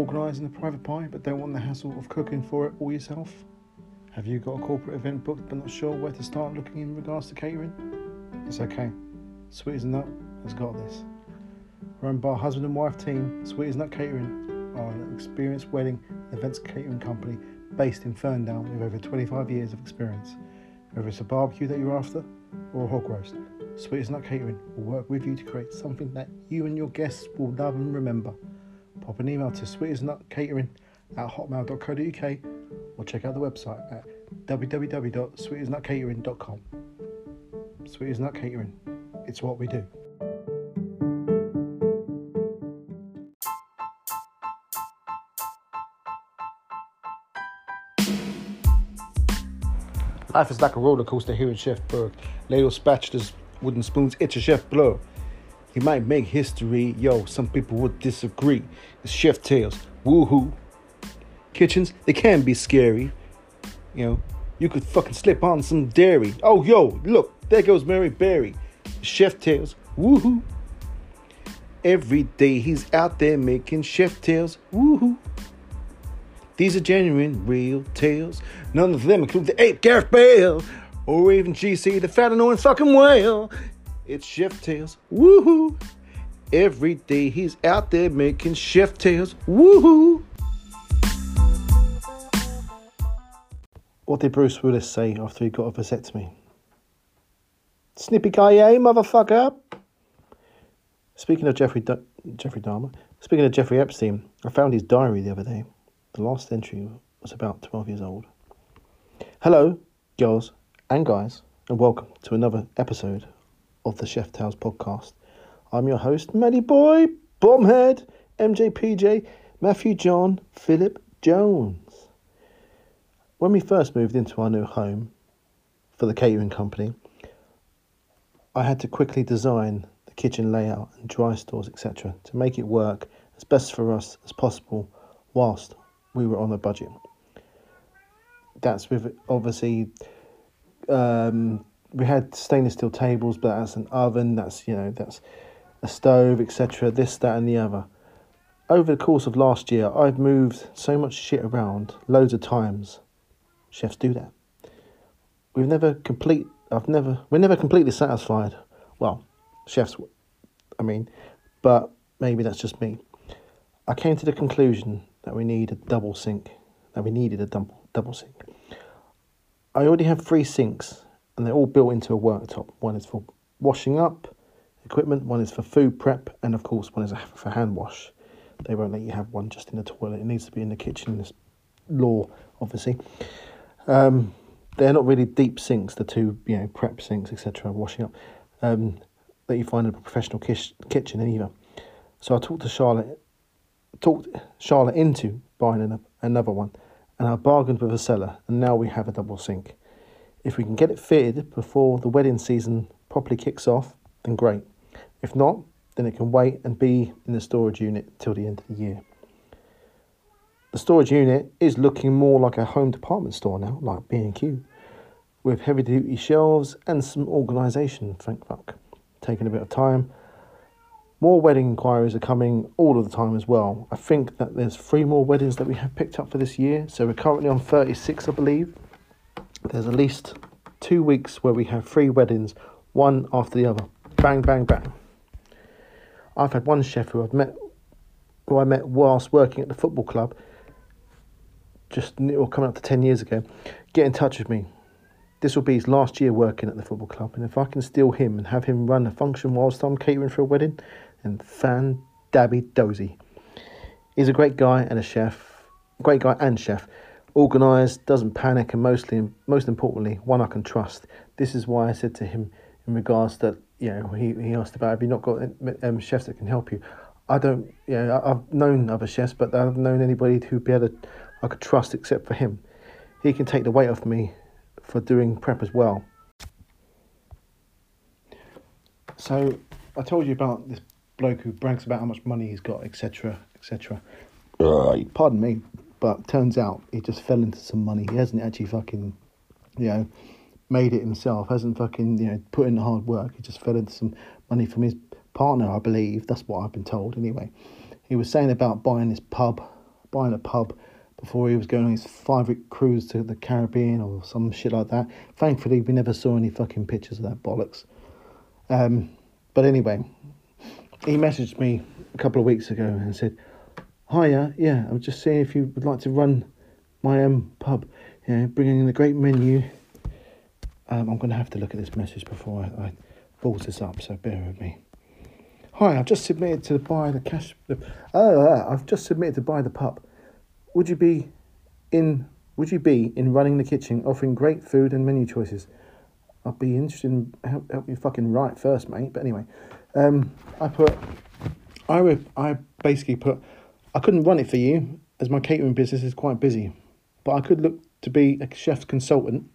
organising a private pie but don't want the hassle of cooking for it all yourself? Have you got a corporate event booked but not sure where to start looking in regards to catering? It's okay. Sweet as a Nut has got this. Run by a husband and wife team, Sweet as Nut Catering are an experienced wedding and events catering company based in Ferndown with over 25 years of experience. Whether it's a barbecue that you're after or a hog roast, Sweet as Nut Catering will work with you to create something that you and your guests will love and remember. Pop an email to sweetasnutcatering at hotmail.co.uk or check out the website at www.sweetasnutcatering.com. Sweet as Nut Catering, it's what we do. Life is like a roller coaster here in Chef Berg. Ladle spatulas, wooden spoons, it's a Chef Blur. He might make history, yo, some people would disagree. It's Chef Tales, woohoo. Kitchens, they can be scary. You know, you could fucking slip on some dairy. Oh, yo, look, there goes Mary Berry. Chef Tales, woohoo. Every day he's out there making Chef Tales, woohoo. These are genuine, real tales. None of them include the ape Gareth Bale or even GC, the fat annoying fucking whale. It's Chef Tales, woohoo. Every day he's out there making Chef Tales, woohoo. What did Bruce Willis say after he got a vasectomy? Snippy guy, eh, motherfucker? Speaking of Jeffrey D- Jeffrey Dahmer, speaking of Jeffrey Epstein, I found his diary the other day. The last entry was about 12 years old. Hello, girls and guys, and welcome to another episode of the Chef Tales podcast. I'm your host, Matty Boy, Bombhead, MJPJ, Matthew John, Philip Jones. When we first moved into our new home for the catering company, I had to quickly design the kitchen layout and dry stores, etc., to make it work as best for us as possible whilst we were on a budget. That's with obviously um, we had stainless steel tables, but that's an oven. That's you know that's a stove, etc. This, that, and the other. Over the course of last year, I've moved so much shit around loads of times. Chefs do that. We've never complete. I've never. We're never completely satisfied. Well, chefs. I mean, but maybe that's just me. I came to the conclusion that we need a double sink. That we needed a double double sink. I already have three sinks, and they're all built into a worktop. One is for washing up equipment, one is for food prep, and of course, one is for hand wash. They won't let you have one just in the toilet. It needs to be in the kitchen. This law, obviously. Um, they're not really deep sinks. The two, you know, prep sinks, etc., washing up um, that you find in a professional kish- kitchen either. So I talked to Charlotte, talked Charlotte into buying an, another one, and I bargained with a seller, and now we have a double sink. If we can get it fitted before the wedding season properly kicks off, then great. If not, then it can wait and be in the storage unit till the end of the year. The storage unit is looking more like a home department store now, like B&Q, with heavy-duty shelves and some organisation, thank fuck. Taking a bit of time. More wedding inquiries are coming all of the time as well. I think that there's three more weddings that we have picked up for this year, so we're currently on 36, I believe. There's at least two weeks where we have three weddings, one after the other. Bang, bang, bang. I've had one chef who I've met, who I met whilst working at the football club, just or coming up to ten years ago, get in touch with me. This will be his last year working at the football club, and if I can steal him and have him run a function whilst I'm catering for a wedding, then fan dabby dozy. He's a great guy and a chef, great guy and chef. Organised, doesn't panic, and mostly, most importantly, one I can trust. This is why I said to him in regards that you know he, he asked about have you not got um, chefs that can help you. I don't. Yeah, you know, I've known other chefs, but I haven't known anybody who'd be able to I could trust except for him. He can take the weight off me for doing prep as well. So I told you about this bloke who brags about how much money he's got, etc., etc. Pardon me, but turns out he just fell into some money. He hasn't actually fucking, you know, made it himself. Hasn't fucking, you know, put in the hard work. He just fell into some money from his partner, I believe. That's what I've been told, anyway. He was saying about buying this pub buying a pub before he was going on his five week cruise to the Caribbean or some shit like that. Thankfully, we never saw any fucking pictures of that bollocks. Um, but anyway, he messaged me a couple of weeks ago and said, Hiya, yeah, I was just saying if you would like to run my um, pub, know, bringing in a great menu. Um, I'm going to have to look at this message before I, I balls this up, so bear with me. Hi, I've just submitted to buy the cash. The, oh, uh, I've just submitted to buy the pub. Would you be in? Would you be in running the kitchen, offering great food and menu choices? I'd be interested in help, help you fucking write first, mate. But anyway, um, I put, I I basically put, I couldn't run it for you as my catering business is quite busy, but I could look to be a chef's consultant,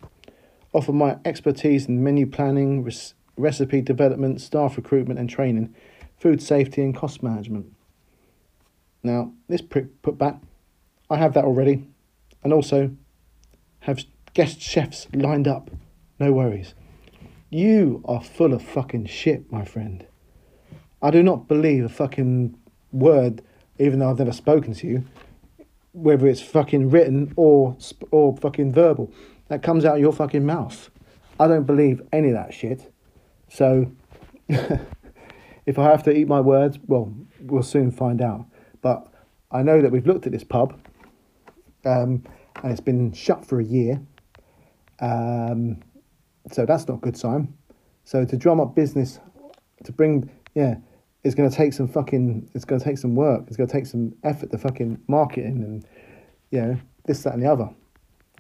offer my expertise in menu planning, res- recipe development, staff recruitment and training, food safety and cost management. Now, this prick put back, I have that already, and also have guest chefs lined up. No worries. You are full of fucking shit, my friend. I do not believe a fucking word, even though I've never spoken to you, whether it's fucking written or or fucking verbal, that comes out of your fucking mouth. I don't believe any of that shit. So, if I have to eat my words, well, we'll soon find out. But I know that we've looked at this pub, um, and it's been shut for a year. Um, so that's not a good sign. So to drum up business, to bring, yeah, it's going to take some fucking, it's going to take some work. It's going to take some effort to fucking marketing and, you know, this, that, and the other.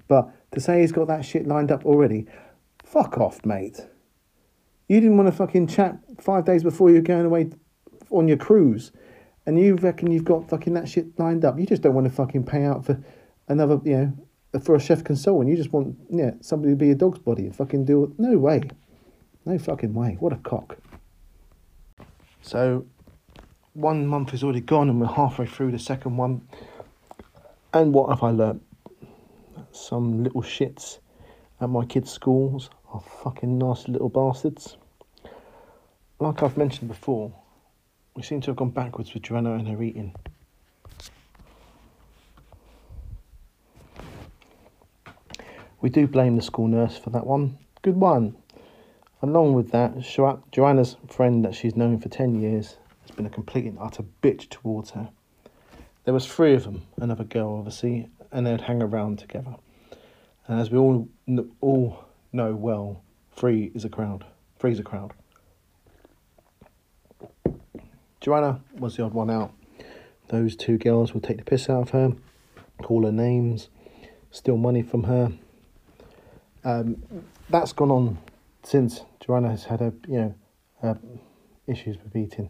But to say he's got that shit lined up already, fuck off, mate. You didn't want to fucking chat five days before you're going away on your cruise, and you reckon you've got fucking that shit lined up. You just don't want to fucking pay out for another, you know, for a chef consultant. You just want, yeah, somebody to be a dog's body and fucking do it. No way. No fucking way. What a cock. So, one month is already gone, and we're halfway through the second one. And what have I learnt? Some little shits at my kids' schools are fucking nasty little bastards. Like I've mentioned before, we seem to have gone backwards with Joanna and her eating. We do blame the school nurse for that one. Good one. Along with that, Joanna's friend that she's known for 10 years has been a complete and utter bitch towards her. There was three of them, another girl obviously, and they'd hang around together. And as we all all know well, three is a crowd. Three's a crowd. Joanna was the odd one out. Those two girls would take the piss out of her, call her names, steal money from her. Um, that's gone on since Joanna has had a you know uh, issues with eating.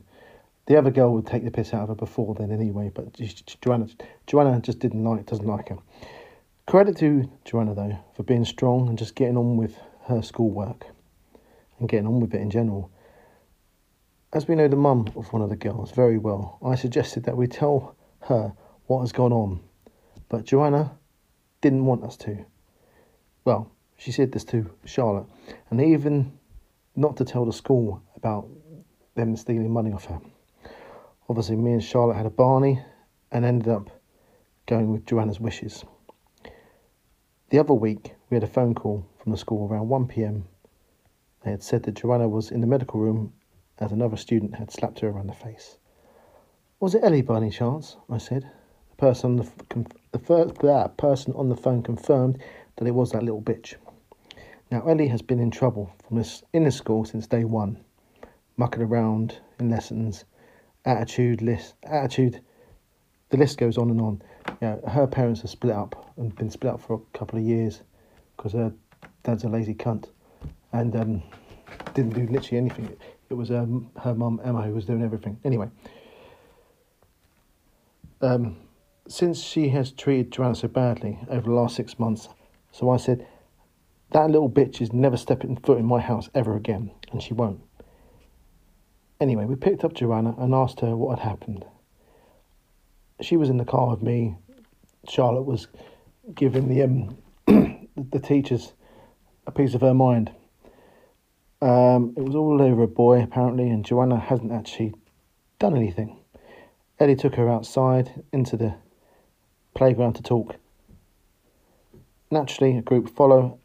The other girl would take the piss out of her before then anyway, but Joanna Joanna just didn't like doesn't like her. Credit to Joanna though for being strong and just getting on with her schoolwork and getting on with it in general. As we know the mum of one of the girls very well, I suggested that we tell her what has gone on, but Joanna didn't want us to. Well, she said this to Charlotte, and even not to tell the school about them stealing money off her. Obviously, me and Charlotte had a Barney and ended up going with Joanna's wishes. The other week, we had a phone call from the school around 1 pm. They had said that Joanna was in the medical room as another student had slapped her around the face. Was it Ellie by any chance? I said. The person on the, the first, that person on the phone confirmed that it was that little bitch. Now Ellie has been in trouble from this in the school since day one, mucking around in lessons, attitude list, attitude. The list goes on and on. You know, her parents are split up and been split up for a couple of years because her dad's a lazy cunt and um, didn't do literally anything. It was um, her mum, Emma, who was doing everything. Anyway, um, since she has treated Joanna so badly over the last six months, so I said, that little bitch is never stepping foot in my house ever again, and she won't. Anyway, we picked up Joanna and asked her what had happened. She was in the car with me. Charlotte was giving the um, the teachers a piece of her mind. Um, it was all over a boy, apparently, and Joanna hasn't actually done anything. Ellie took her outside into the playground to talk. Naturally, a group follow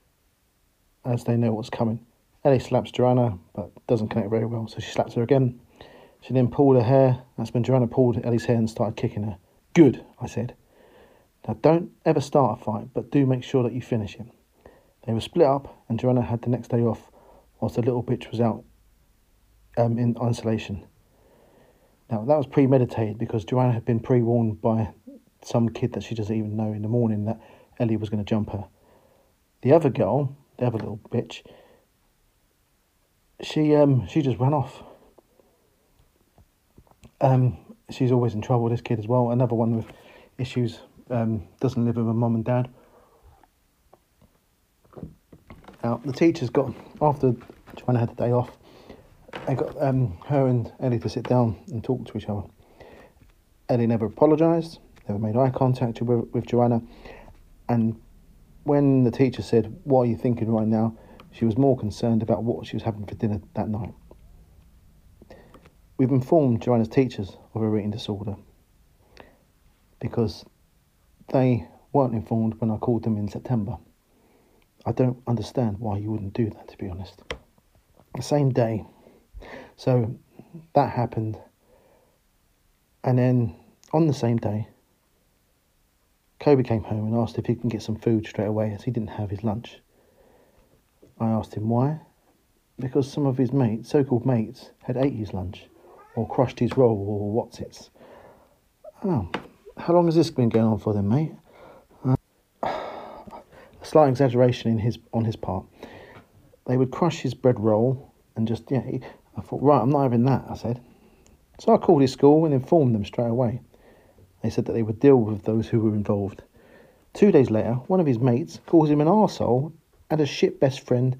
as they know what's coming. Ellie slaps Joanna, but doesn't connect very well, so she slaps her again. She then pulled her hair. That's when Joanna pulled Ellie's hair and started kicking her. Good, I said. Now don't ever start a fight, but do make sure that you finish it. They were split up, and Joanna had the next day off, whilst the little bitch was out um, in isolation. Now that was premeditated because Joanna had been pre-warned by some kid that she doesn't even know in the morning that Ellie was going to jump her. The other girl, the other little bitch, she um she just ran off. Um, she's always in trouble. This kid as well. Another one with issues. Um, doesn't live with her mum and dad. Now the teachers got after Joanna had the day off. They got um, her and Ellie to sit down and talk to each other. Ellie never apologised, never made eye contact with, with Joanna, and when the teacher said, "What are you thinking right now?" she was more concerned about what she was having for dinner that night. We've informed Joanna's teachers of her eating disorder because they weren't informed when I called them in September. I don't understand why you wouldn't do that, to be honest. The same day. So that happened. And then on the same day, Kobe came home and asked if he can get some food straight away as he didn't have his lunch. I asked him why. Because some of his mates, so called mates, had ate his lunch or crushed his roll or what's its. Oh, how long has this been going on for then, mate? Uh, a slight exaggeration in his on his part. They would crush his bread roll and just yeah. He, I thought, right, I'm not having that. I said. So I called his school and informed them straight away. They said that they would deal with those who were involved. Two days later, one of his mates calls him an arsehole and a shit best friend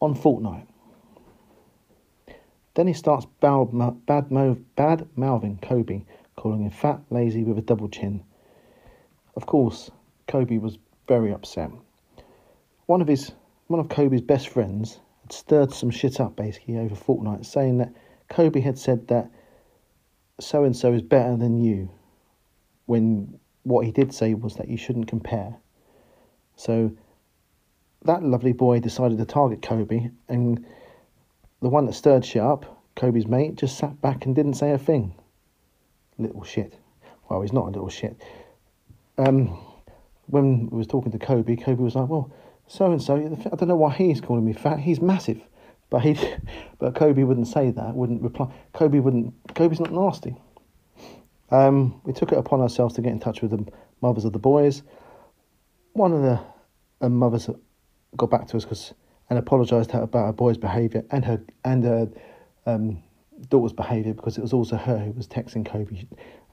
on Fortnite. Then he starts bad, bad, bad mouthing Kobe, calling him fat, lazy with a double chin. Of course, Kobe was very upset. One of his one of Kobe's best friends had stirred some shit up basically over Fortnite, saying that Kobe had said that so and so is better than you when what he did say was that you shouldn't compare. So that lovely boy decided to target Kobe, and the one that stirred shit up, Kobe's mate, just sat back and didn't say a thing. Little shit. Well, he's not a little shit. Um, when we was talking to Kobe, Kobe was like, "Well, so and so, I don't know why he's calling me fat. He's massive." But he, but Kobe wouldn't say that. Wouldn't reply. Kobe wouldn't. Kobe's not nasty. Um, we took it upon ourselves to get in touch with the mothers of the boys. One of the mothers got back to us because and apologised about her boy's behaviour and her and her um, daughter's behaviour because it was also her who was texting Kobe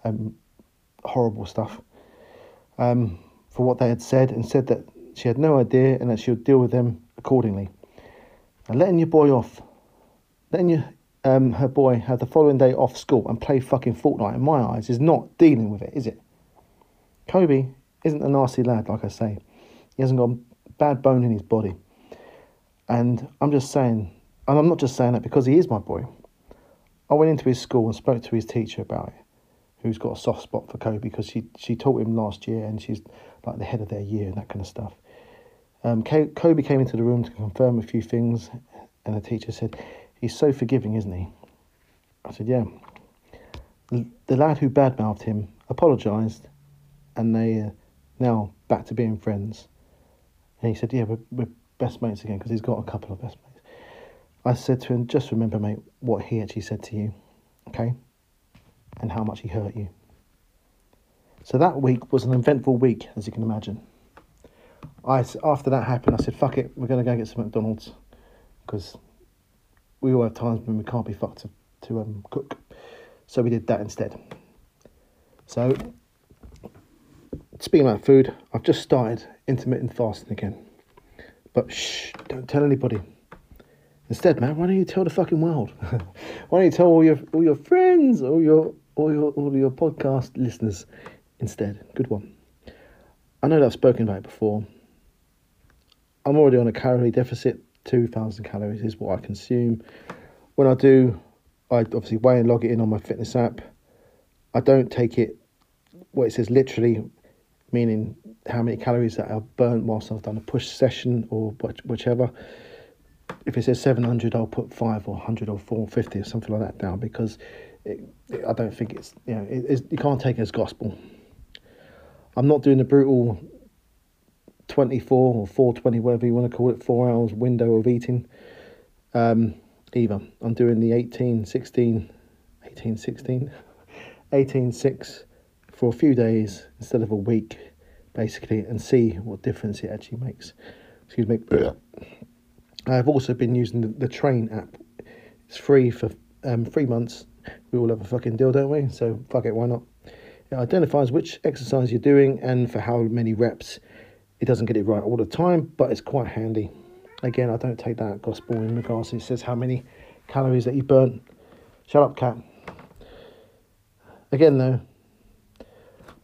um, horrible stuff um, for what they had said and said that she had no idea and that she would deal with them accordingly. And letting your boy off, letting your um, her boy have the following day off school and play fucking Fortnite, in my eyes, is not dealing with it, is it? Kobe isn't a nasty lad, like I say. He hasn't got a bad bone in his body. And I'm just saying, and I'm not just saying that because he is my boy. I went into his school and spoke to his teacher about it, who's got a soft spot for Kobe because she, she taught him last year and she's like the head of their year and that kind of stuff. Um, Kobe came into the room to confirm a few things, and the teacher said, He's so forgiving, isn't he? I said, Yeah. The, lad who badmouthed him apologised, and they uh, now back to being friends. And he said, Yeah, we're, we're best mates again because he's got a couple of best mates. I said to him, Just remember, mate, what he actually said to you, okay? And how much he hurt you. So that week was an eventful week, as you can imagine. I, after that happened, I said, fuck it, we're going to go get some McDonald's because we all have times when we can't be fucked to, to um, cook. So we did that instead. So, speaking about food, I've just started intermittent fasting again. But shh, don't tell anybody. Instead, man, why don't you tell the fucking world? why don't you tell all your all your friends, all your all your all your podcast listeners instead? Good one. I know that I've spoken about it before. I'm already on a calorie deficit 2,000 calories is what I consume. When I do, I obviously weigh and log it in on my fitness app. I don't take it, what it says literally, meaning how many calories that I've burnt whilst I've done a push session or whichever. If it says 700, I'll put 5 or 100 or 450 or something like that down because it, it, I don't think it's, you know, it, you can't take it as gospel. I'm not doing the brutal 24 or 420, whatever you want to call it, four hours window of eating um, either. I'm doing the 18, 16, 18, 16, 18, 6 for a few days instead of a week, basically, and see what difference it actually makes. Excuse me. I've also been using the, the Train app. It's free for um, three months. We all have a fucking deal, don't we? So fuck it, why not? It identifies which exercise you're doing and for how many reps. It doesn't get it right all the time, but it's quite handy. Again, I don't take that gospel in regards it says how many calories that you burnt. Shut up, cat. Again, though,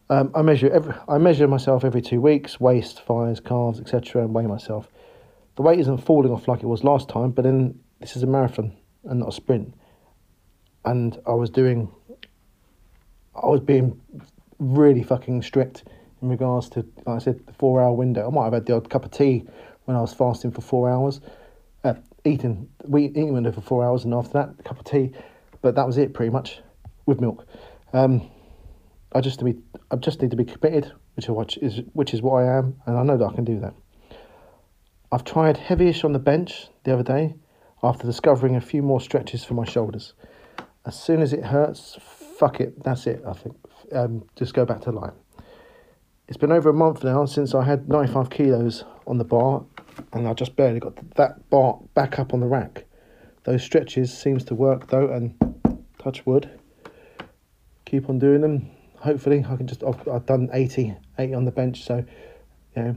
um, I measure every, I measure myself every two weeks, waist, thighs, calves, etc., and weigh myself. The weight isn't falling off like it was last time, but then this is a marathon and not a sprint. And I was doing, I was being really fucking strict in regards to, like I said, the four hour window. I might have had the odd cup of tea when I was fasting for four hours, uh, eating, we, eating window for four hours, and after that, a cup of tea. But that was it pretty much with milk. Um, I just to be, I just need to be committed, which is which is what I am, and I know that I can do that. I've tried heavyish on the bench the other day after discovering a few more stretches for my shoulders. As soon as it hurts, fuck it, that's it. I think um, just go back to line. It's been over a month now since I had 95 kilos on the bar, and I just barely got that bar back up on the rack. Those stretches seems to work though, and touch wood keep on doing them. Hopefully, I can just. I've, I've done 80, 80 on the bench, so yeah,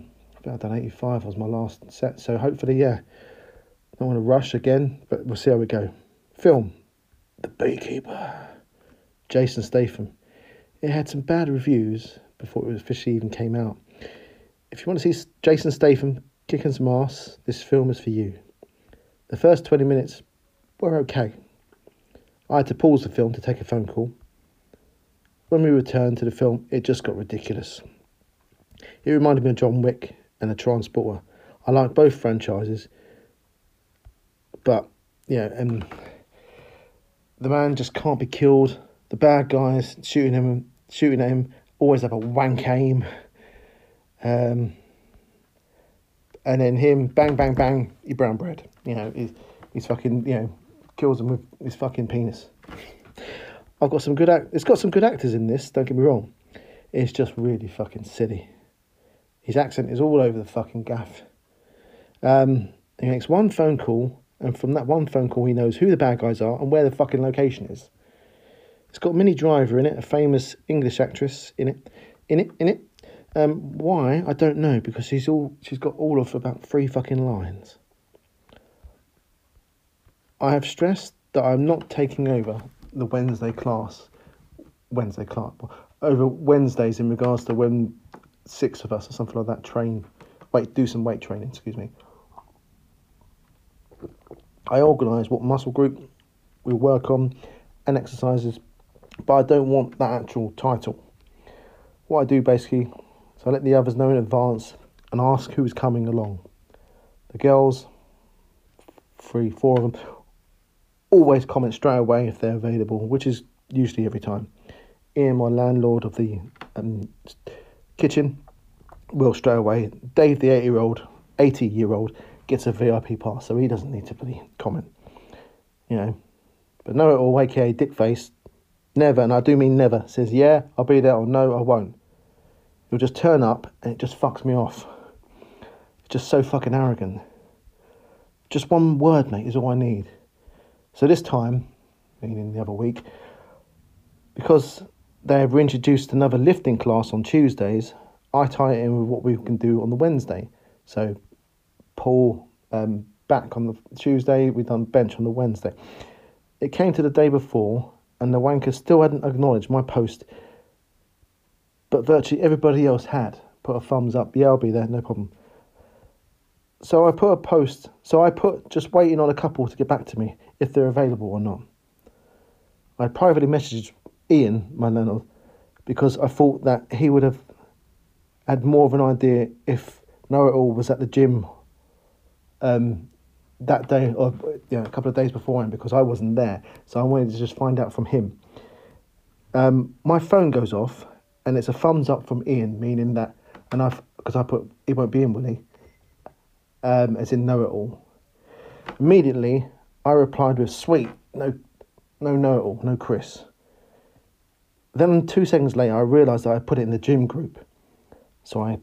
I've done 85 was my last set. So hopefully, yeah, don't want to rush again, but we'll see how we go. Film, The Beekeeper, Jason Statham. It had some bad reviews before it officially even came out. If you want to see Jason Statham kicking some ass, this film is for you. The first 20 minutes were okay. I had to pause the film to take a phone call. When we returned to the film, it just got ridiculous. It reminded me of John Wick and The Transporter. I like both franchises, but yeah, and the man just can't be killed. The bad guys shooting him, shooting at him, always have a wank aim. Um, and then him, bang, bang, bang, you brown bread. You know, he's, he's fucking, you know, kills him with his fucking penis. I've got some good act. It's got some good actors in this. Don't get me wrong. It's just really fucking silly. His accent is all over the fucking gaff. Um, he makes one phone call, and from that one phone call, he knows who the bad guys are and where the fucking location is. It's got Minnie Driver in it, a famous English actress in it, in it, in it. Um, why I don't know because she's all she's got all of about three fucking lines. I have stressed that I'm not taking over the Wednesday class, Wednesday class, over Wednesdays in regards to when six of us or something like that train, wait, do some weight training, excuse me. I organise what muscle group we work on and exercises, but I don't want that actual title. What I do basically, so I let the others know in advance and ask who's coming along. The girls, three, four of them, always comment straight away if they're available, which is usually every time. Ian, my landlord of the um, kitchen, will straight away. Dave, the 80 year old, 80 year old, gets a VIP pass, so he doesn't need to really comment. You know, but Know It All, aka dick face, never, and I do mean never, says, yeah, I'll be there, or no, I won't. He'll just turn up and it just fucks me off. It's just so fucking arrogant. Just one word, mate, is all I need. So this time, meaning the other week, because they have reintroduced another lifting class on Tuesdays, I tie it in with what we can do on the Wednesday. So pull um, back on the Tuesday, we've done bench on the Wednesday. It came to the day before, and the wanker still hadn't acknowledged my post, but virtually everybody else had put a thumbs up. Yeah, I'll be there, no problem. So I put a post. So I put just waiting on a couple to get back to me if they're available or not. I privately messaged Ian, my landlord, because I thought that he would have had more of an idea if Know It All was at the gym um, that day or you know, a couple of days beforehand because I wasn't there. So I wanted to just find out from him. Um, my phone goes off and it's a thumbs up from Ian, meaning that, and I've because I put he won't be in, will he? Um, as in know it all. Immediately, I replied with sweet, no, no know it all, no Chris. Then two seconds later, I realised that I put it in the gym group, so I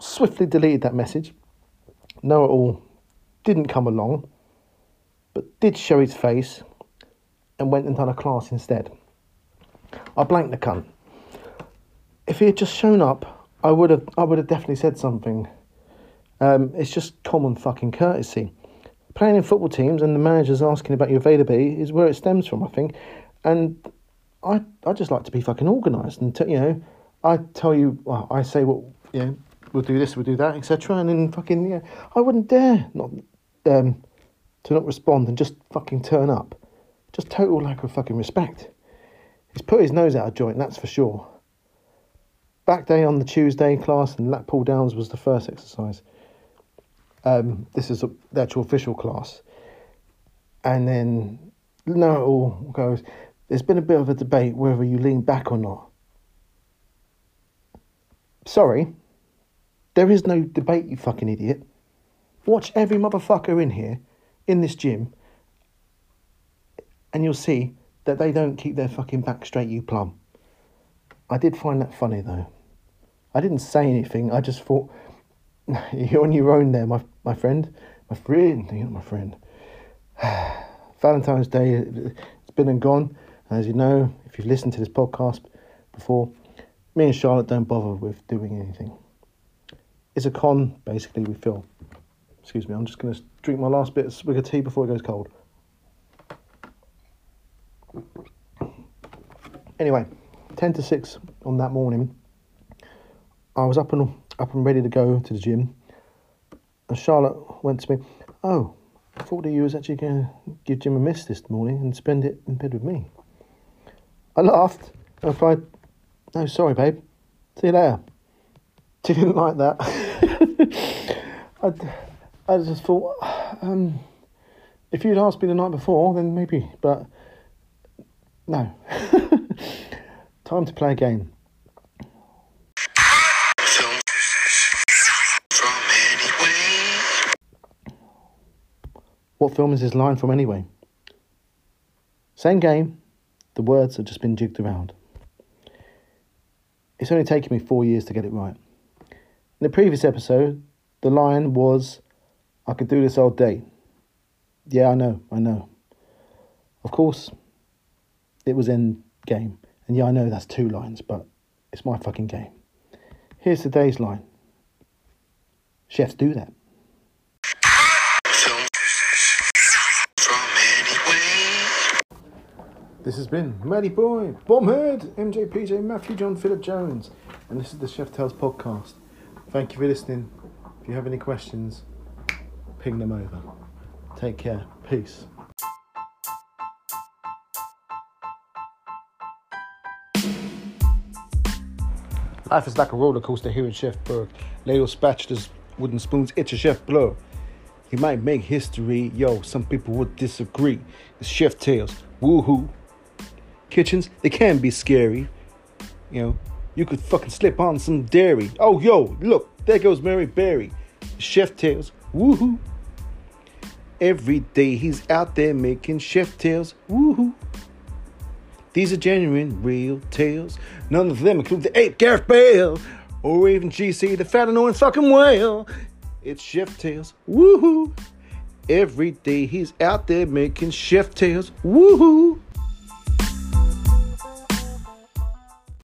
swiftly deleted that message. Know it all didn't come along, but did show his face and went and done a class instead. I blanked the cunt. If he had just shown up, I would have I would have definitely said something. Um, it's just common fucking courtesy. Playing in football teams and the manager's asking about your availability is where it stems from, I think. And I I just like to be fucking organised and t- you know, I tell you, well, I say what you know, we'll do this, we'll do that, etc. And then fucking yeah, I wouldn't dare not um, to not respond and just fucking turn up. Just total lack of fucking respect. He's put his nose out of joint, that's for sure. Back day on the Tuesday class and lat pull downs was the first exercise. Um, this is a, the actual official class. And then now it all goes. There's been a bit of a debate whether you lean back or not. Sorry, there is no debate, you fucking idiot. Watch every motherfucker in here, in this gym, and you'll see that they don't keep their fucking back straight, you plum. I did find that funny though. I didn't say anything, I just thought, you're on your own there, my, my friend. My friend, you're my friend. Valentine's Day, it's been and gone. As you know, if you've listened to this podcast before, me and Charlotte don't bother with doing anything. It's a con, basically, we feel. Excuse me, I'm just going to drink my last bit of swig of tea before it goes cold. Anyway, 10 to 6 on that morning, I was up and up and ready to go to the gym. And Charlotte went to me, Oh, I thought you was actually going to give gym a miss this morning and spend it in bed with me. I laughed and replied, No, sorry, babe. See you later. She didn't like that. I, I just thought, um, if you'd asked me the night before, then maybe, but no. Time to play a game. What film is this line from anyway? Same game, the words have just been jigged around. It's only taken me four years to get it right. In the previous episode, the line was, I could do this all day. Yeah, I know, I know. Of course, it was in game. And yeah, I know that's two lines, but it's my fucking game. Here's today's line Chefs do that. This has been Matty Boy, Bombhead, MJ PJ, Matthew John Philip Jones, and this is the Chef Tales podcast. Thank you for listening. If you have any questions, them over. Take care. Peace. Life is like a roller coaster here in Chef Berg. Ladle spatulas, wooden spoons, it's a chef blow. He might make history, yo. Some people would disagree. It's Chef Tales, woohoo. Kitchens, they can be scary. You know, you could fucking slip on some dairy. Oh, yo, look, there goes Mary Berry. Chef Tales, woohoo. Every day he's out there making chef tales, woohoo. These are genuine, real tales. None of them include the ape Gareth Bale or even GC, the fat annoying fucking whale. It's Chef Tales, woohoo. Every day he's out there making chef tales, woohoo.